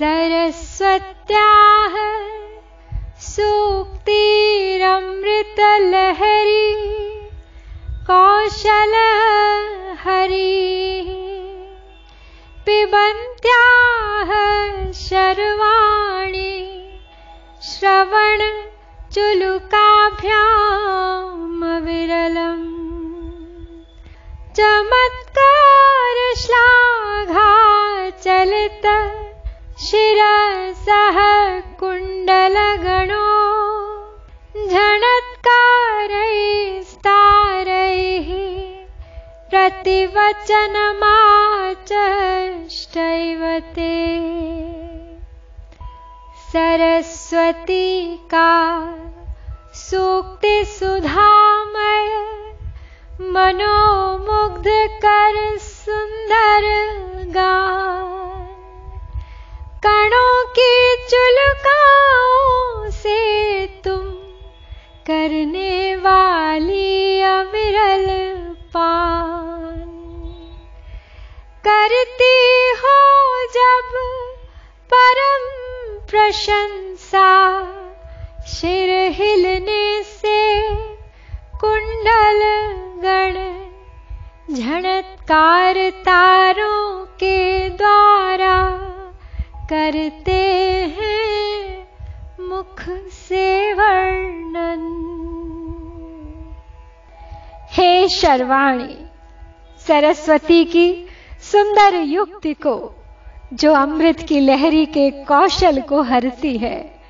सरस्वत्याः सूक्तिरमृतलहरी कौशल हरि पिबन्त्याः शर्वाणि श्रवण विरलम् चमत्कारश्लाघा चलित शिरसः कुण्डलगणो। झणत्कारैस्तारैः प्रतिवचनमाचष्टैव ते। सरस्वती का सूक्तिसुधामय मनोमुग्धकर सुन्दर गा चुलकाओं से तुम करने वाली अविरल पान करती हो जब परम प्रशंसा शर्वाणी, सरस्वती की सुंदर युक्ति को, जो अमृत की लहरी के कौशल को हरती है।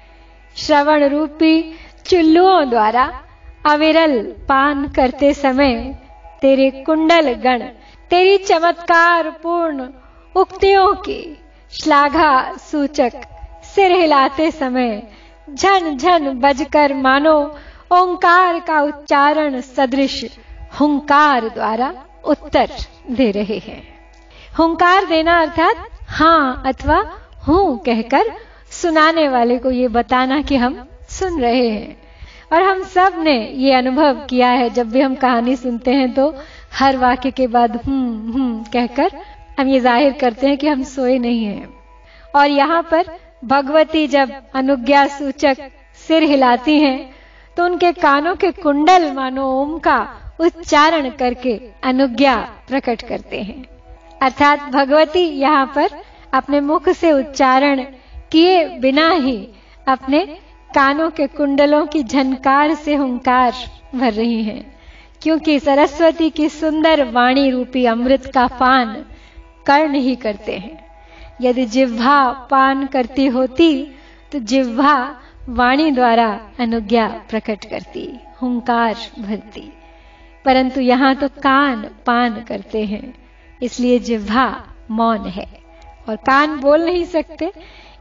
श्रवण रूपी चुल्लुओं द्वारा अविरल पान करते समय तेरे कुंडल गण, तेरी चमत्कार पूर्ण उक्तियों की श्लाघा सूचक सिर हिलाते समय झन झन बजकर मानो ओंकार का उच्चारण सदृश हुंकार द्वारा उत्तर दे रहे हैं। हुंकार देना अर्थात हाँ अथवा हूँ कहकर सुनाने वाले को ये बताना कि हम सुन रहे हैं। और हम सबने ये अनुभव किया है, जब भी हम कहानी सुनते हैं तो हर वाक्य के बाद हम्म हम्म कहकर हम ये ज़ाहिर करते हैं कि हम सोए नहीं हैं। और यहाँ पर भगवती जब अनुज्ञा सूचक सिर हिलाती हैं तो उनके कानों के कुंडल मानो ओम का उच्चारण करके अनुज्ञा प्रकट करते हैं। अर्थात भगवती यहाँ पर अपने मुख से उच्चारण किए बिना ही अपने कानों के कुंडलों की झनकार से हुंकार भर रही हैं, क्योंकि सरस्वती की सुंदर वाणी रूपी अमृत का पान कर्ण ही करते हैं। यदि जिह्वा पान करती होती तो जिह्वा वाणी द्वारा अनुज्ञा प्रकट करती, हुंकार भरती। परंतु यहाँ तो कान पान करते हैं। इसलिए जिह्वा मौन है। और कान बोल नहीं सकते।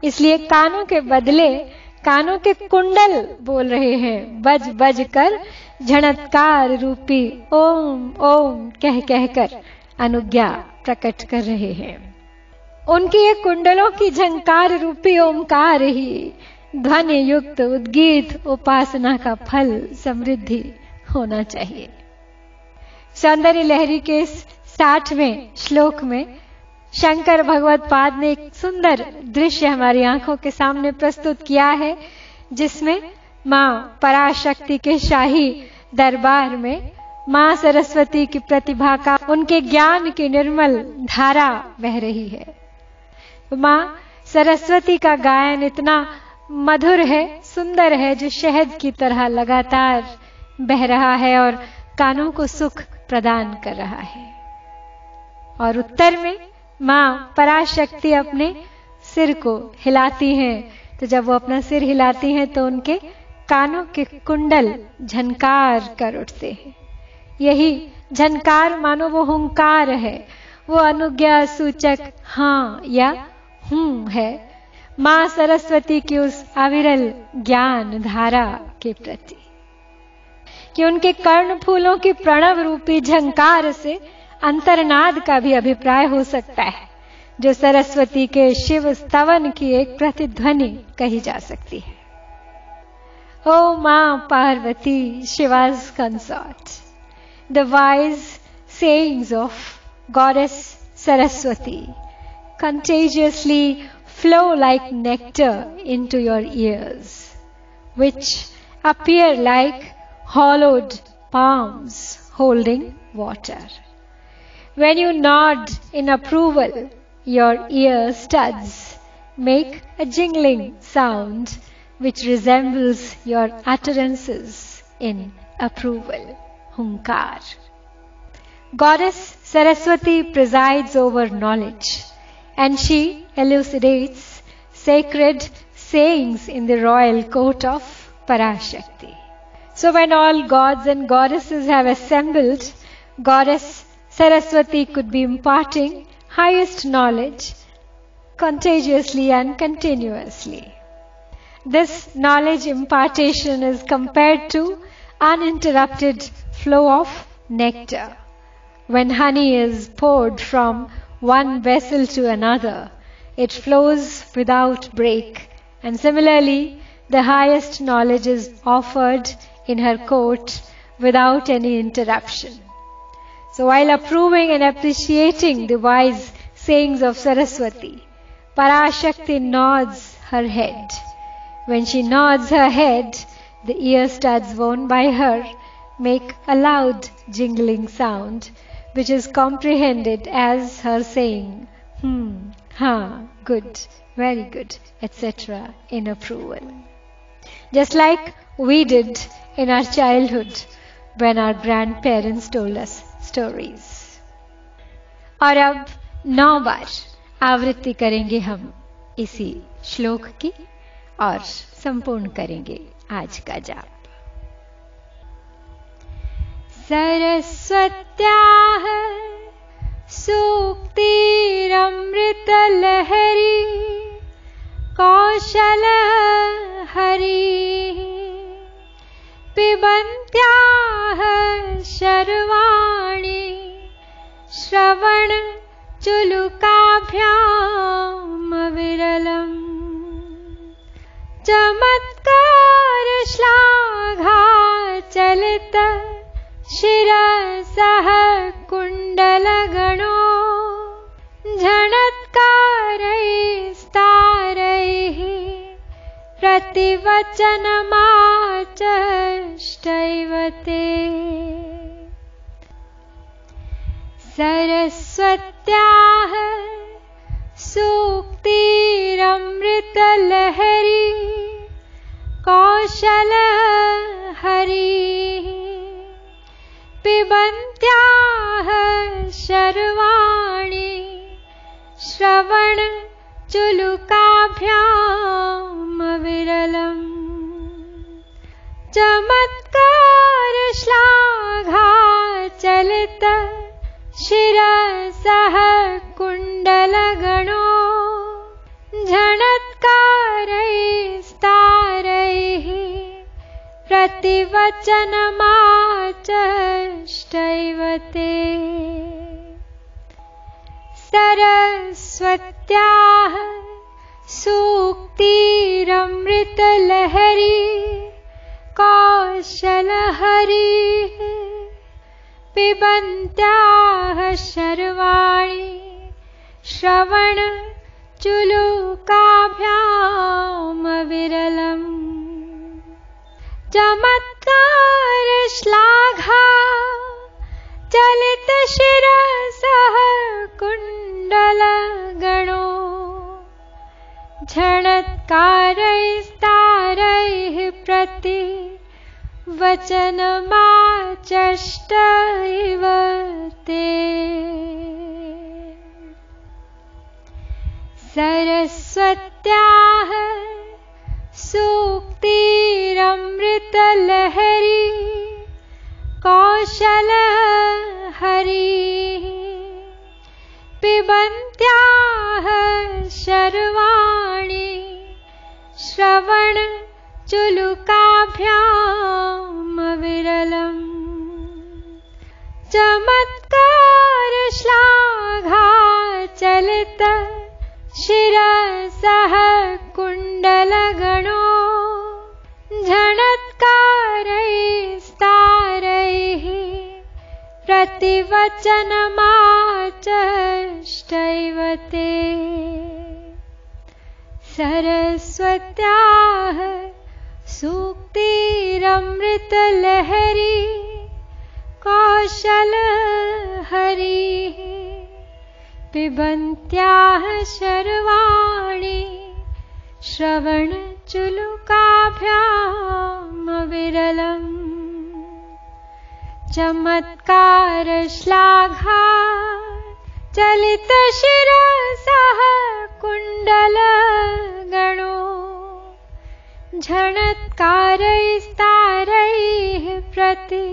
इसलिए कानों के बदले कानों के कुंडल बोल रहे हैं। बज बज कर झणत्कार रूपी ओम ओम कह कहकर अनुज्ञा प्रकट कर रहे हैं। उनकी ये कुंडलों की झंकार रूपी ओमकार ही ध्वनि युक्त उद्गीत उपासना का फल समृद्धि होना चाहिए। सौंदर्य लहरी के साठवें श्लोक में शंकर भगवत पाद ने एक सुंदर दृश्य हमारी आँखों के सामने प्रस्तुत किया है, जिसमें माँ पराशक्ति के शाही दरबार में माँ सरस्वती की प्रतिभा का उनके ज्ञान की निर्मल धारा बह रही है। माँ सरस्वती का गायन इतना मधुर है, सुंदर है, जो शहद की तरह लगातार बह रहा है और कानों को सुख प्रदान कर रहा है। और उत्तर में माँ पराशक्ति अपने सिर को हिलाती हैं। तो जब वो अपना सिर हिलाती हैं तो उनके कानों के कुंडल झनकार कर उठते हैं। यही झनकार मानो वो हुंकार है। वो अनुज्ञा सूचक हाँ या हूँ है। माँ सरस्वती की उस अविरल ज्ञान धारा के प्रति। कि उनके कर्ण फूलों की प्रणव रूपी झंकार से अंतरनाद का भी अभिप्राय हो सकता है जो सरस्वती के शिव स्तवन की एक प्रतिध्वनि कही जा सकती है। ओ माँ Parvati Shiva's consort the wise of goddess Saraswati contagiously flow like nectar into your ears, which appear like hollowed palms holding water. When you nod in approval, your ear studs make a jingling sound which resembles your utterances in approval. Hunkar. Goddess Saraswati presides over knowledge and she elucidates sacred sayings in the royal court of Parashakti. So when all gods and goddesses have assembled, Goddess Saraswati could be imparting highest knowledge contagiously and continuously. This knowledge impartation is compared to uninterrupted flow of nectar. When honey is poured from one vessel to another, it flows without break. And similarly, the highest knowledge is offered in her court without any interruption. So while approving and appreciating the wise sayings of Saraswati, Parashakti nods her head. When she nods her head, the ear studs worn by her make a loud jingling sound, which is comprehended as her saying, hmm, ha, good, very good, etc. in approval. Just like we did in our childhood when our grandparents told us stories. और अब नौ बार आवृत्ति करेंगे हम इसी श्लोक की और संपूर्ण करेंगे आज का जाप सरस्वत्याः सूक्तिरमृतलहरी कौशल चुलुकाभ्यामविरलम् चमत्कारश्लाघा चलित शिरसः कुण्डलगणो। झणत्कारैस्तारैः प्रतिवचनमाचष्टैव ते सरस्वत्याः सूक्तिरमृतलहरी कौशल हरिः पिबन्त्याः शर्वाणि श्रवण चुलुकाभ्यामविरलम् चमत्कारश्लाघा चलित शिरसः कुण्डलगणो झणत्कारैस्तारैः प्रतिवचनमाचष्टैव ते सरस्वत्याः सूक्तिरमृतलहरी कौशलहरिः पिबन्त्याः शर्वाणि। श्रवण चुलुकाभ्यामविरलम् चमत्कारश्लाघा चलितशिरसः कुण्डलगणो झणत्कारैस्तारैः प्रति वचनमाचष्ट चुलुकाभ्यामविरलम् चमत्कारश्लाघा चलित शिरसः कुण्डलगणो झणत्कारैस्तारैः प्रतिवचनमाचष्टैव ते सरस्वत्याः सूक्तिरमृतलहरी कौशलहरिः पिबन्त्याः शर्वाणि श्रवणचुलुकाभ्यामविरलम् चमत्कारश्लाघा चलितशिरसः कुण्डलगणो झणत्कारैस्तारैः प्रति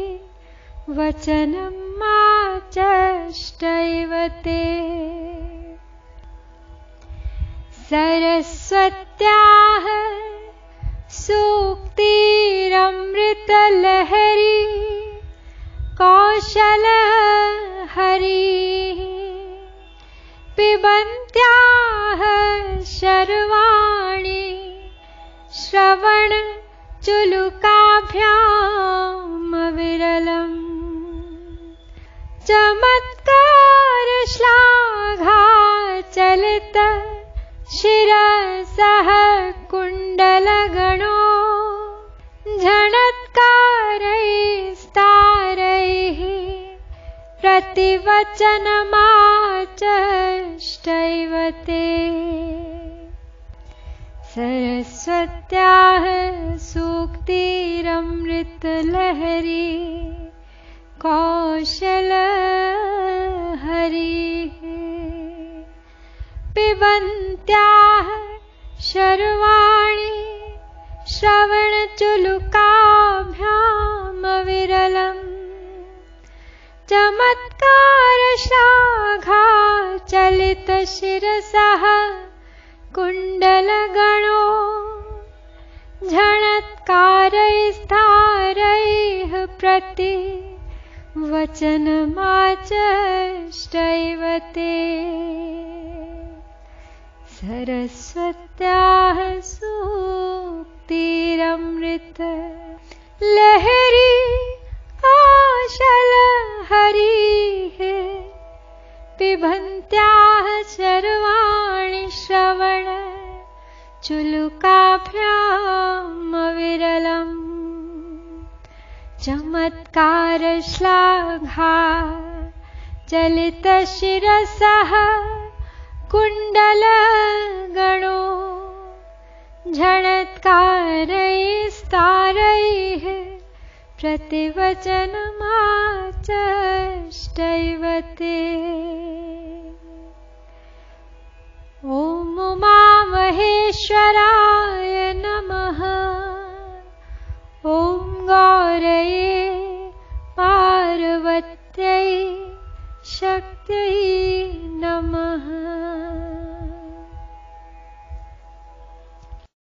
वचनं मा चष्टैव ते। सरस्वत्याः सूक्तिरमृतलहरी कौशलहरी पिबन्त्याः शर्वाणि श्रवणचुलुकाभ्यामविरलम् कौशलहरिः पिबन्त्याः शर्वाणि श्रवणचुलुकाभ्यामविरलम् चमत्कारशाघा चलितशिरसः कुण्डलगणो झणत्कारैस्तारैः प्रति वचनमाचष्टैव ते। सरस्वत्याः सूक्तिरमृत लहरी आशलहरिः पिबन्त्याः सर्वाणि श्रवण चुलुकाभ्यामविरलम् चमत्कारश्लाघा। चलितशिरसः कुण्डलगणो। झणत्कारैस्तारैः प्रतिवचनमाचष्टैव ते। ॐ उमामहेश्वराय नमः गौरये पार्वत्यै शक्त्यै